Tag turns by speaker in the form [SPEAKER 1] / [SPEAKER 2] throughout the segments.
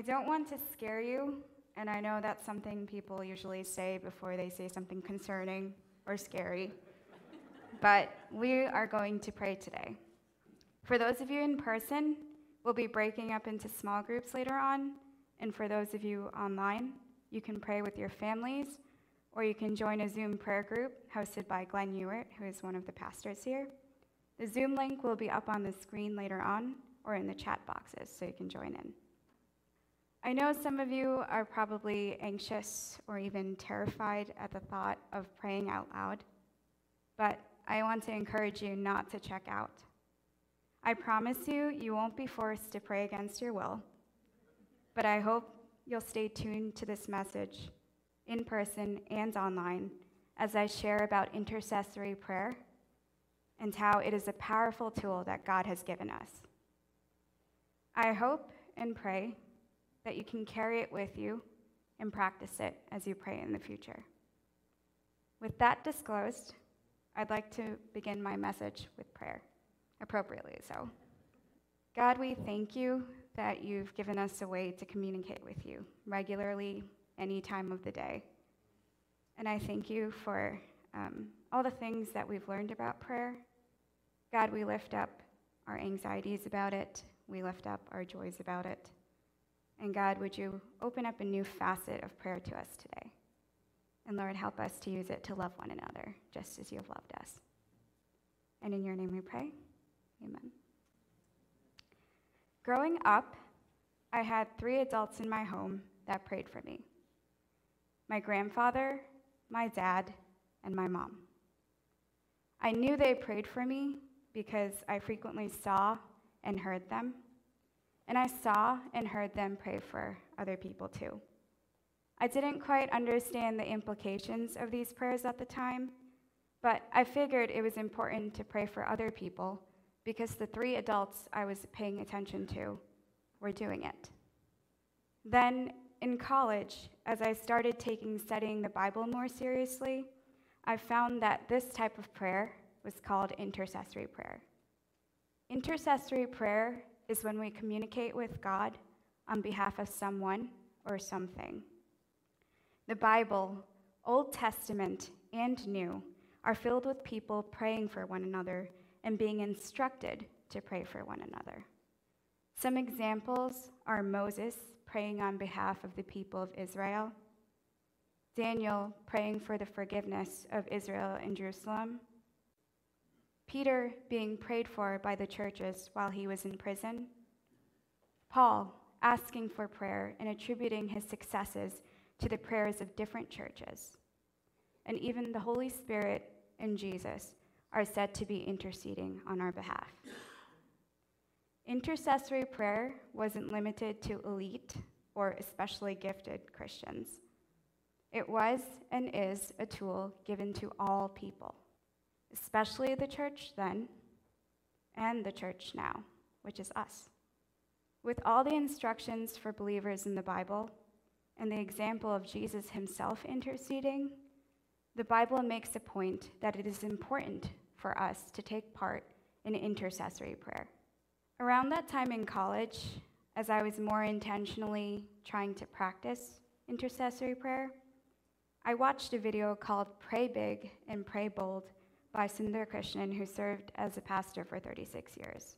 [SPEAKER 1] I don't want to scare you, and I know that's something people usually say before they say something concerning or scary. but we are going to pray today. For those of you in person, we'll be breaking up into small groups later on. And for those of you online, you can pray with your families, or you can join a Zoom prayer group hosted by Glenn Ewart, who is one of the pastors here. The Zoom link will be up on the screen later on or in the chat boxes, so you can join in. I know some of you are probably anxious or even terrified at the thought of praying out loud, but I want to encourage you not to check out. I promise you, you won't be forced to pray against your will, but I hope you'll stay tuned to this message in person and online as I share about intercessory prayer and how it is a powerful tool that God has given us. I hope and pray that you can carry it with you and practice it as you pray in the future. With that disclosed, I'd like to begin my message with prayer, appropriately so. God, we thank you that you've given us a way to communicate with you regularly, any time of the day. And I thank you for um, all the things that we've learned about prayer. God, we lift up our anxieties about it, we lift up our joys about it. And God, would you open up a new facet of prayer to us today? And Lord, help us to use it to love one another, just as you have loved us. And in your name we pray. Amen. Growing up, I had three adults in my home that prayed for me my grandfather, my dad, and my mom. I knew they prayed for me because I frequently saw and heard them and I saw and heard them pray for other people too. I didn't quite understand the implications of these prayers at the time, but I figured it was important to pray for other people because the three adults I was paying attention to were doing it. Then in college, as I started taking studying the Bible more seriously, I found that this type of prayer was called intercessory prayer. Intercessory prayer is when we communicate with God on behalf of someone or something. The Bible, Old Testament and New, are filled with people praying for one another and being instructed to pray for one another. Some examples are Moses praying on behalf of the people of Israel, Daniel praying for the forgiveness of Israel and Jerusalem, Peter being prayed for by the churches while he was in prison, Paul asking for prayer and attributing his successes to the prayers of different churches, and even the Holy Spirit and Jesus are said to be interceding on our behalf. Intercessory prayer wasn't limited to elite or especially gifted Christians. It was and is a tool given to all people especially the church then and the church now, which is us. With all the instructions for believers in the Bible and the example of Jesus himself interceding, the Bible makes a point that it is important for us to take part in intercessory prayer. Around that time in college, as I was more intentionally trying to practice intercessory prayer, I watched a video called Pray Big and Pray Bold by Sundar Krishnan, who served as a pastor for 36 years.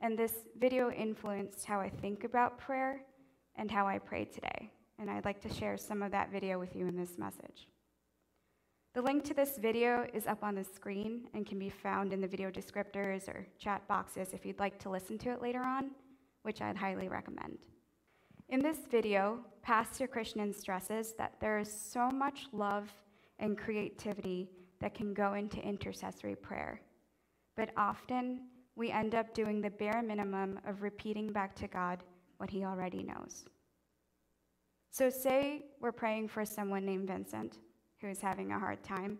[SPEAKER 1] And this video influenced how I think about prayer and how I pray today. And I'd like to share some of that video with you in this message. The link to this video is up on the screen and can be found in the video descriptors or chat boxes if you'd like to listen to it later on, which I'd highly recommend. In this video, Pastor Krishnan stresses that there is so much love and creativity that can go into intercessory prayer. But often, we end up doing the bare minimum of repeating back to God what He already knows. So, say we're praying for someone named Vincent who is having a hard time.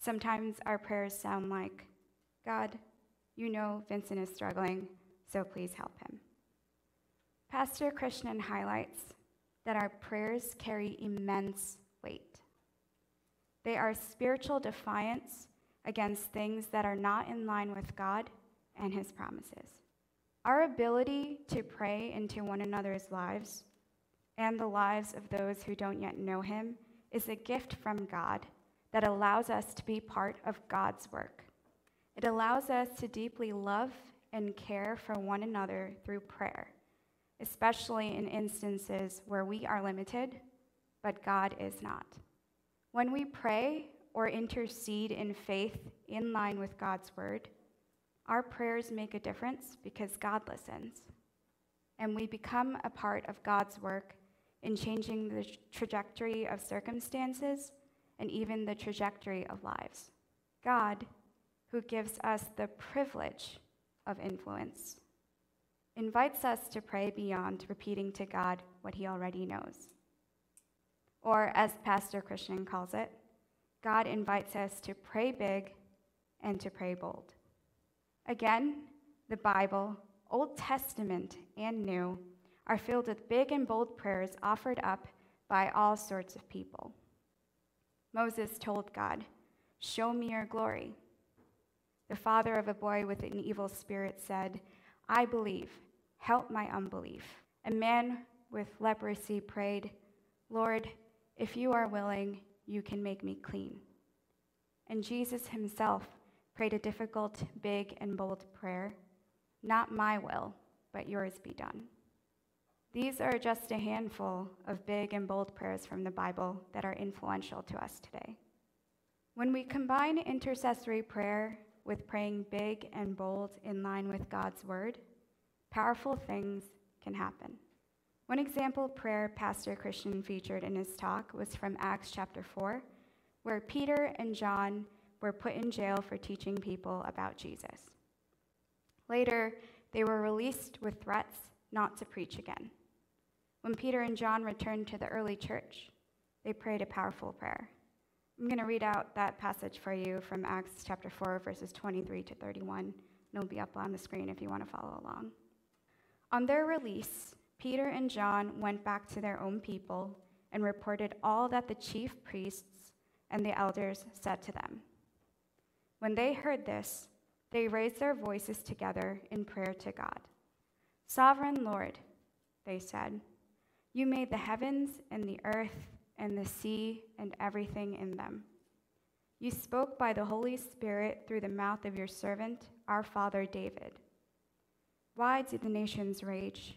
[SPEAKER 1] Sometimes our prayers sound like, God, you know Vincent is struggling, so please help him. Pastor Krishnan highlights that our prayers carry immense weight. They are spiritual defiance against things that are not in line with God and His promises. Our ability to pray into one another's lives and the lives of those who don't yet know Him is a gift from God that allows us to be part of God's work. It allows us to deeply love and care for one another through prayer, especially in instances where we are limited, but God is not. When we pray or intercede in faith in line with God's word, our prayers make a difference because God listens. And we become a part of God's work in changing the trajectory of circumstances and even the trajectory of lives. God, who gives us the privilege of influence, invites us to pray beyond repeating to God what he already knows. Or, as Pastor Krishnan calls it, God invites us to pray big and to pray bold. Again, the Bible, Old Testament and New, are filled with big and bold prayers offered up by all sorts of people. Moses told God, Show me your glory. The father of a boy with an evil spirit said, I believe, help my unbelief. A man with leprosy prayed, Lord, if you are willing, you can make me clean. And Jesus himself prayed a difficult, big, and bold prayer Not my will, but yours be done. These are just a handful of big and bold prayers from the Bible that are influential to us today. When we combine intercessory prayer with praying big and bold in line with God's word, powerful things can happen. One example prayer Pastor Krishnan featured in his talk was from Acts chapter 4, where Peter and John were put in jail for teaching people about Jesus. Later, they were released with threats not to preach again. When Peter and John returned to the early church, they prayed a powerful prayer. I'm going to read out that passage for you from Acts chapter 4, verses 23 to 31. And it'll be up on the screen if you want to follow along. On their release, Peter and John went back to their own people and reported all that the chief priests and the elders said to them. When they heard this, they raised their voices together in prayer to God. Sovereign Lord, they said, you made the heavens and the earth and the sea and everything in them. You spoke by the Holy Spirit through the mouth of your servant, our father David. Why do the nations rage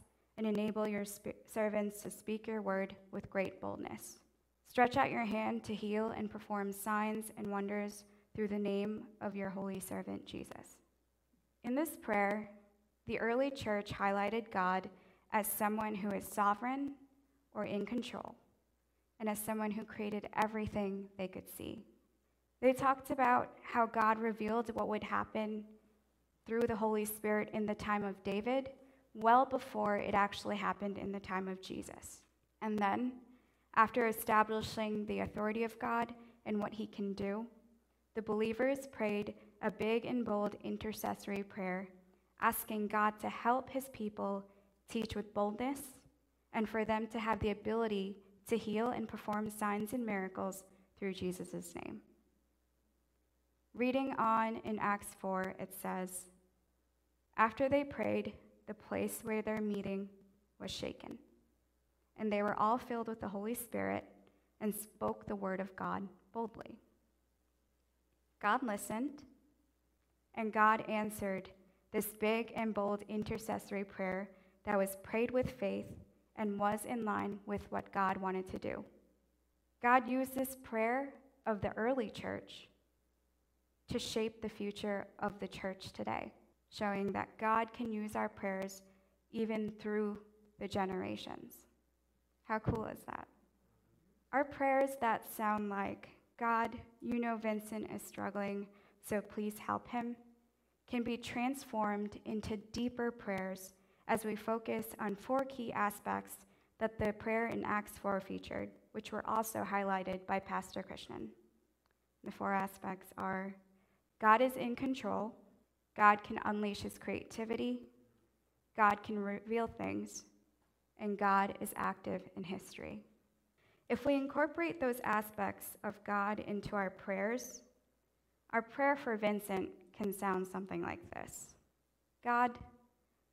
[SPEAKER 1] and enable your servants to speak your word with great boldness. Stretch out your hand to heal and perform signs and wonders through the name of your holy servant Jesus. In this prayer, the early church highlighted God as someone who is sovereign or in control, and as someone who created everything they could see. They talked about how God revealed what would happen through the Holy Spirit in the time of David, well before it actually happened in the time of Jesus. And then, after establishing the authority of God and what he can do, the believers prayed a big and bold intercessory prayer, asking God to help his people teach with boldness, and for them to have the ability to heal and perform signs and miracles through Jesus' name. Reading on in Acts 4, it says, After they prayed, the place where their meeting was shaken, and they were all filled with the Holy Spirit and spoke the word of God boldly. God listened, and God answered this big and bold intercessory prayer that was prayed with faith and was in line with what God wanted to do. God used this prayer of the early church to shape the future of the church today, showing that God can use our prayers even through the generations. How cool is that? Our prayers that sound like, God, you know Vincent is struggling, so please help him, can be transformed into deeper prayers as we focus on four key aspects that the prayer in Acts 4 featured, which were also highlighted by Pastor Krishnan. The four aspects are God is in control, God can unleash his creativity, God can reveal things, and God is active in history. If we incorporate those aspects of God into our prayers, our prayer for Vincent can sound something like this God,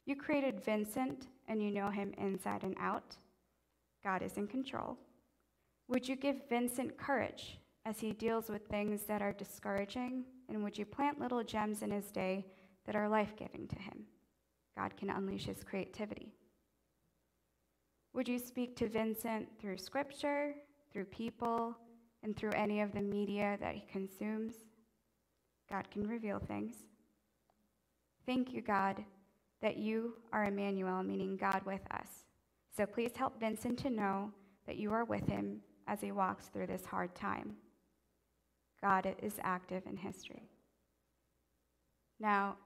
[SPEAKER 1] you created Vincent and you know him inside and out. God is in control. Would you give Vincent courage as he deals with things that are discouraging? And would you plant little gems in his day that are life giving to him? God can unleash his creativity. Would you speak to Vincent through scripture, through people, and through any of the media that he consumes? God can reveal things. Thank you, God, that you are Emmanuel, meaning God with us. So please help Vincent to know that you are with him as he walks through this hard time. God is active in history. Now,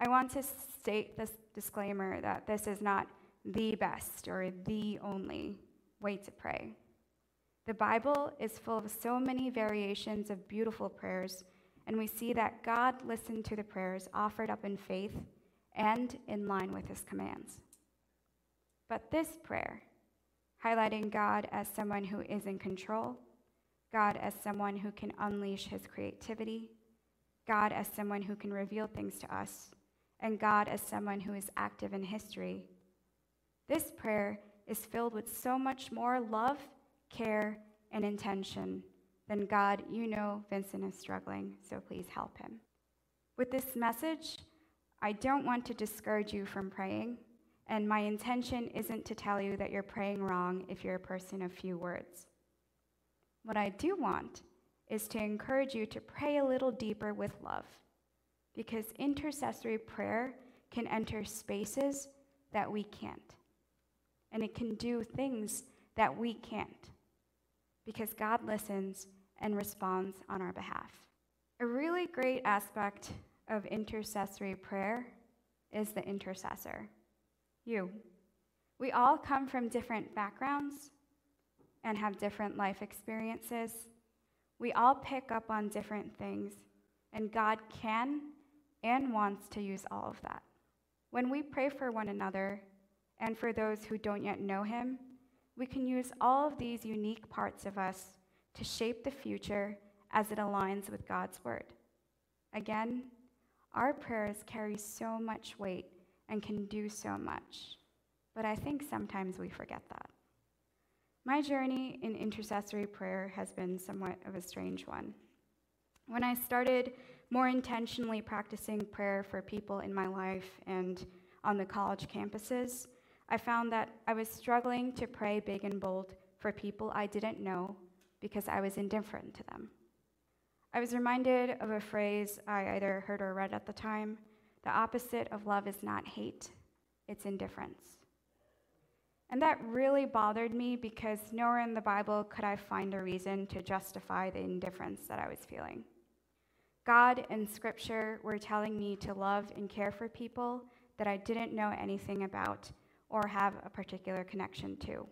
[SPEAKER 1] I want to state this disclaimer that this is not the best or the only way to pray. The Bible is full of so many variations of beautiful prayers, and we see that God listened to the prayers offered up in faith and in line with his commands. But this prayer, highlighting God as someone who is in control, God as someone who can unleash his creativity, God as someone who can reveal things to us, and God as someone who is active in history. This prayer is filled with so much more love, care, and intention than God, you know Vincent is struggling, so please help him. With this message, I don't want to discourage you from praying, and my intention isn't to tell you that you're praying wrong if you're a person of few words. What I do want is to encourage you to pray a little deeper with love, because intercessory prayer can enter spaces that we can't, and it can do things that we can't, because God listens and responds on our behalf. A really great aspect of intercessory prayer is the intercessor. You. We all come from different backgrounds and have different life experiences. We all pick up on different things, and God can and wants to use all of that. When we pray for one another and for those who don't yet know Him, we can use all of these unique parts of us to shape the future as it aligns with God's Word. Again, our prayers carry so much weight and can do so much, but I think sometimes we forget that. My journey in intercessory prayer has been somewhat of a strange one. When I started more intentionally practicing prayer for people in my life and on the college campuses, I found that I was struggling to pray big and bold for people I didn't know because I was indifferent to them. I was reminded of a phrase I either heard or read at the time the opposite of love is not hate, it's indifference. And that really bothered me because nowhere in the Bible could I find a reason to justify the indifference that I was feeling. God and Scripture were telling me to love and care for people that I didn't know anything about or have a particular connection to.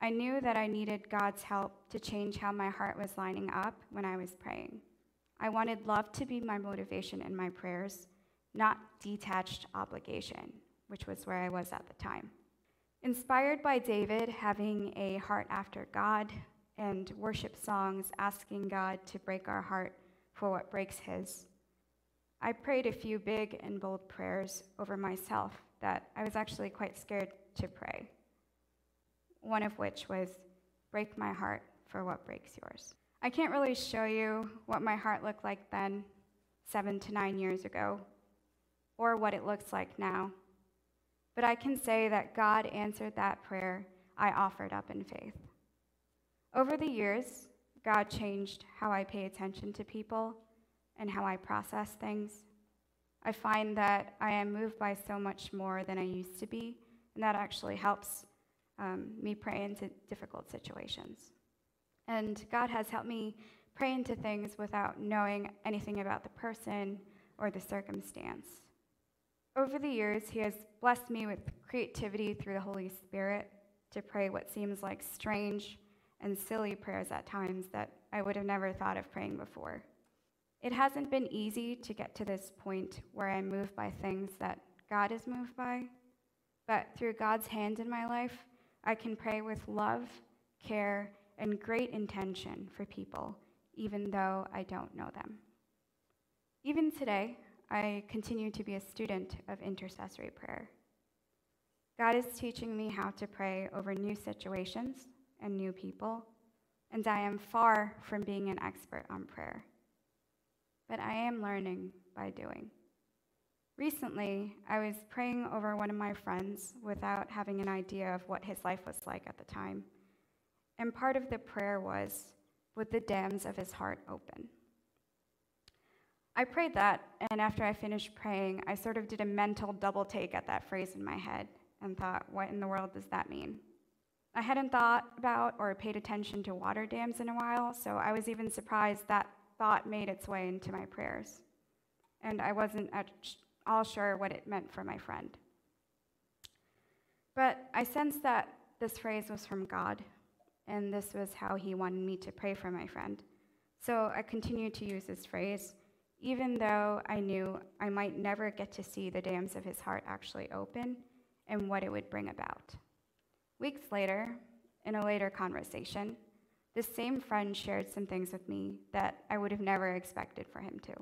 [SPEAKER 1] I knew that I needed God's help to change how my heart was lining up when I was praying. I wanted love to be my motivation in my prayers, not detached obligation, which was where I was at the time. Inspired by David having a heart after God and worship songs asking God to break our heart for what breaks his, I prayed a few big and bold prayers over myself that I was actually quite scared to pray one of which was break my heart for what breaks yours. I can't really show you what my heart looked like then, seven to nine years ago, or what it looks like now. But I can say that God answered that prayer I offered up in faith. Over the years, God changed how I pay attention to people and how I process things. I find that I am moved by so much more than I used to be, and that actually helps um, me pray into difficult situations. And God has helped me pray into things without knowing anything about the person or the circumstance. Over the years, He has blessed me with creativity through the Holy Spirit to pray what seems like strange and silly prayers at times that I would have never thought of praying before. It hasn't been easy to get to this point where I'm moved by things that God is moved by, but through God's hand in my life, I can pray with love, care, and great intention for people, even though I don't know them. Even today, I continue to be a student of intercessory prayer. God is teaching me how to pray over new situations and new people, and I am far from being an expert on prayer. But I am learning by doing. Recently, I was praying over one of my friends without having an idea of what his life was like at the time. And part of the prayer was, Would the dams of his heart open? I prayed that, and after I finished praying, I sort of did a mental double take at that phrase in my head and thought, what in the world does that mean? I hadn't thought about or paid attention to water dams in a while, so I was even surprised that thought made its way into my prayers. And I wasn't at all sure what it meant for my friend. But I sensed that this phrase was from God, and this was how He wanted me to pray for my friend. So I continued to use this phrase, even though I knew I might never get to see the dams of his heart actually open and what it would bring about. Weeks later, in a later conversation, this same friend shared some things with me that I would have never expected for him to.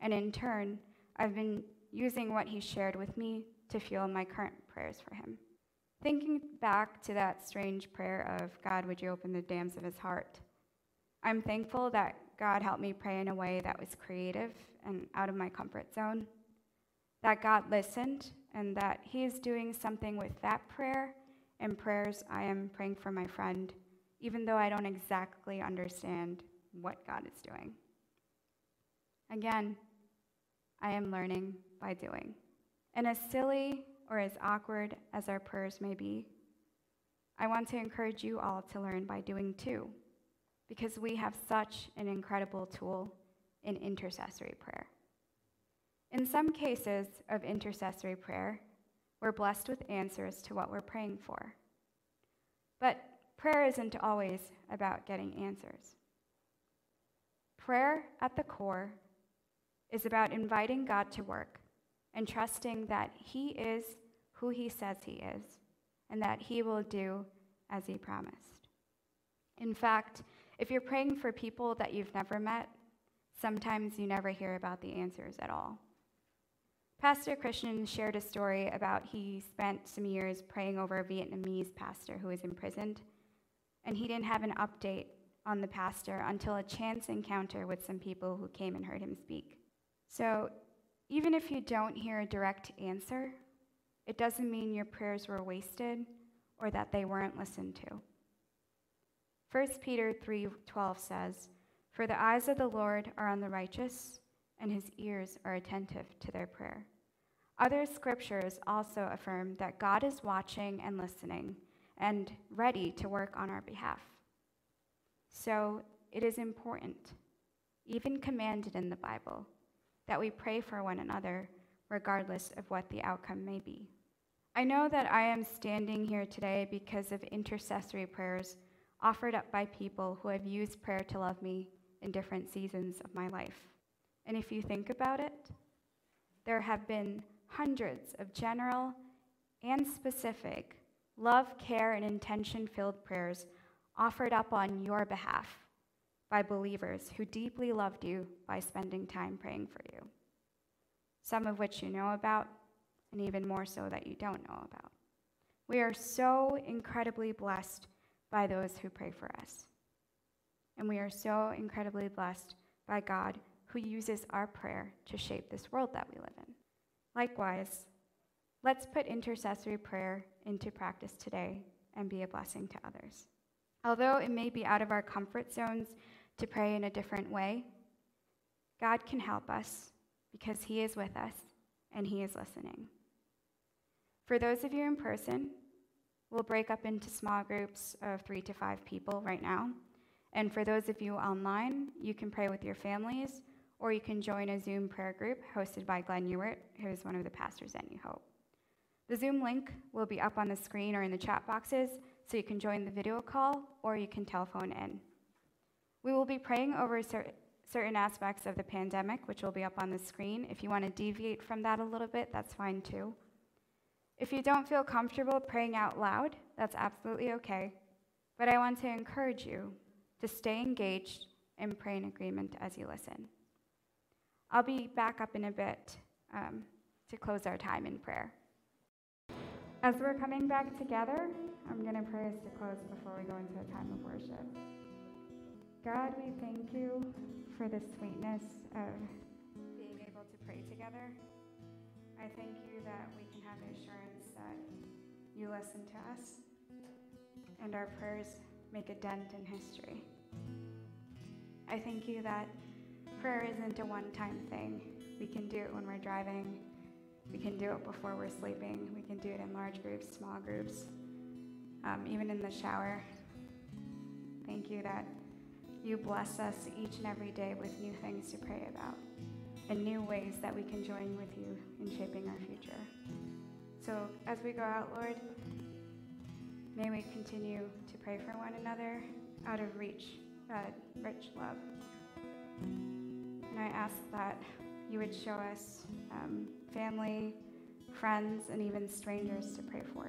[SPEAKER 1] And in turn, I've been using what he shared with me to fuel my current prayers for him. Thinking back to that strange prayer of, God, would you open the dams of his heart? I'm thankful that God helped me pray in a way that was creative and out of my comfort zone that God listened and that He is doing something with that prayer and prayers I am praying for my friend, even though I don't exactly understand what God is doing. Again, I am learning by doing. And as silly or as awkward as our prayers may be, I want to encourage you all to learn by doing too, because we have such an incredible tool in intercessory prayer. In some cases of intercessory prayer, we're blessed with answers to what we're praying for. But prayer isn't always about getting answers. Prayer at the core is about inviting God to work and trusting that He is who He says He is and that He will do as He promised. In fact, if you're praying for people that you've never met, sometimes you never hear about the answers at all. Pastor Krishnan shared a story about he spent some years praying over a Vietnamese pastor who was imprisoned, and he didn't have an update on the pastor until a chance encounter with some people who came and heard him speak. So, even if you don't hear a direct answer, it doesn't mean your prayers were wasted or that they weren't listened to. 1 Peter 3:12 says, "For the eyes of the Lord are on the righteous, and his ears are attentive to their prayer. Other scriptures also affirm that God is watching and listening and ready to work on our behalf. So it is important, even commanded in the Bible, that we pray for one another regardless of what the outcome may be. I know that I am standing here today because of intercessory prayers offered up by people who have used prayer to love me in different seasons of my life. And if you think about it, there have been hundreds of general and specific love, care, and intention filled prayers offered up on your behalf by believers who deeply loved you by spending time praying for you. Some of which you know about, and even more so that you don't know about. We are so incredibly blessed by those who pray for us. And we are so incredibly blessed by God who uses our prayer to shape this world that we live in. Likewise, let's put intercessory prayer into practice today and be a blessing to others. Although it may be out of our comfort zones to pray in a different way, God can help us because He is with us and He is listening. For those of you in person, we'll break up into small groups of three to five people right now. And for those of you online, you can pray with your families or you can join a Zoom prayer group hosted by Glenn Ewert, who is one of the pastors at New Hope. The Zoom link will be up on the screen or in the chat boxes, so you can join the video call or you can telephone in. We will be praying over cer- certain aspects of the pandemic, which will be up on the screen. If you want to deviate from that a little bit, that's fine too. If you don't feel comfortable praying out loud, that's absolutely okay. But I want to encourage you to stay engaged and pray in agreement as you listen. I'll be back up in a bit um, to close our time in prayer. As we're coming back together, I'm going to pray us to close before we go into a time of worship. God, we thank you for the sweetness of being able to pray together. I thank you that we can have assurance you listen to us and our prayers make a dent in history. I thank you that prayer isn't a one time thing. We can do it when we're driving, we can do it before we're sleeping, we can do it in large groups, small groups, um, even in the shower. Thank you that you bless us each and every day with new things to pray about and new ways that we can join with you in shaping our future. So as we go out, Lord, may we continue to pray for one another out of reach, uh, rich love. And I ask that you would show us um, family, friends, and even strangers to pray for.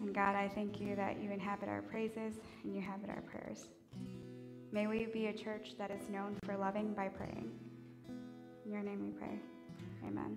[SPEAKER 1] And God, I thank you that you inhabit our praises and you inhabit our prayers. May we be a church that is known for loving by praying. In your name we pray. Amen.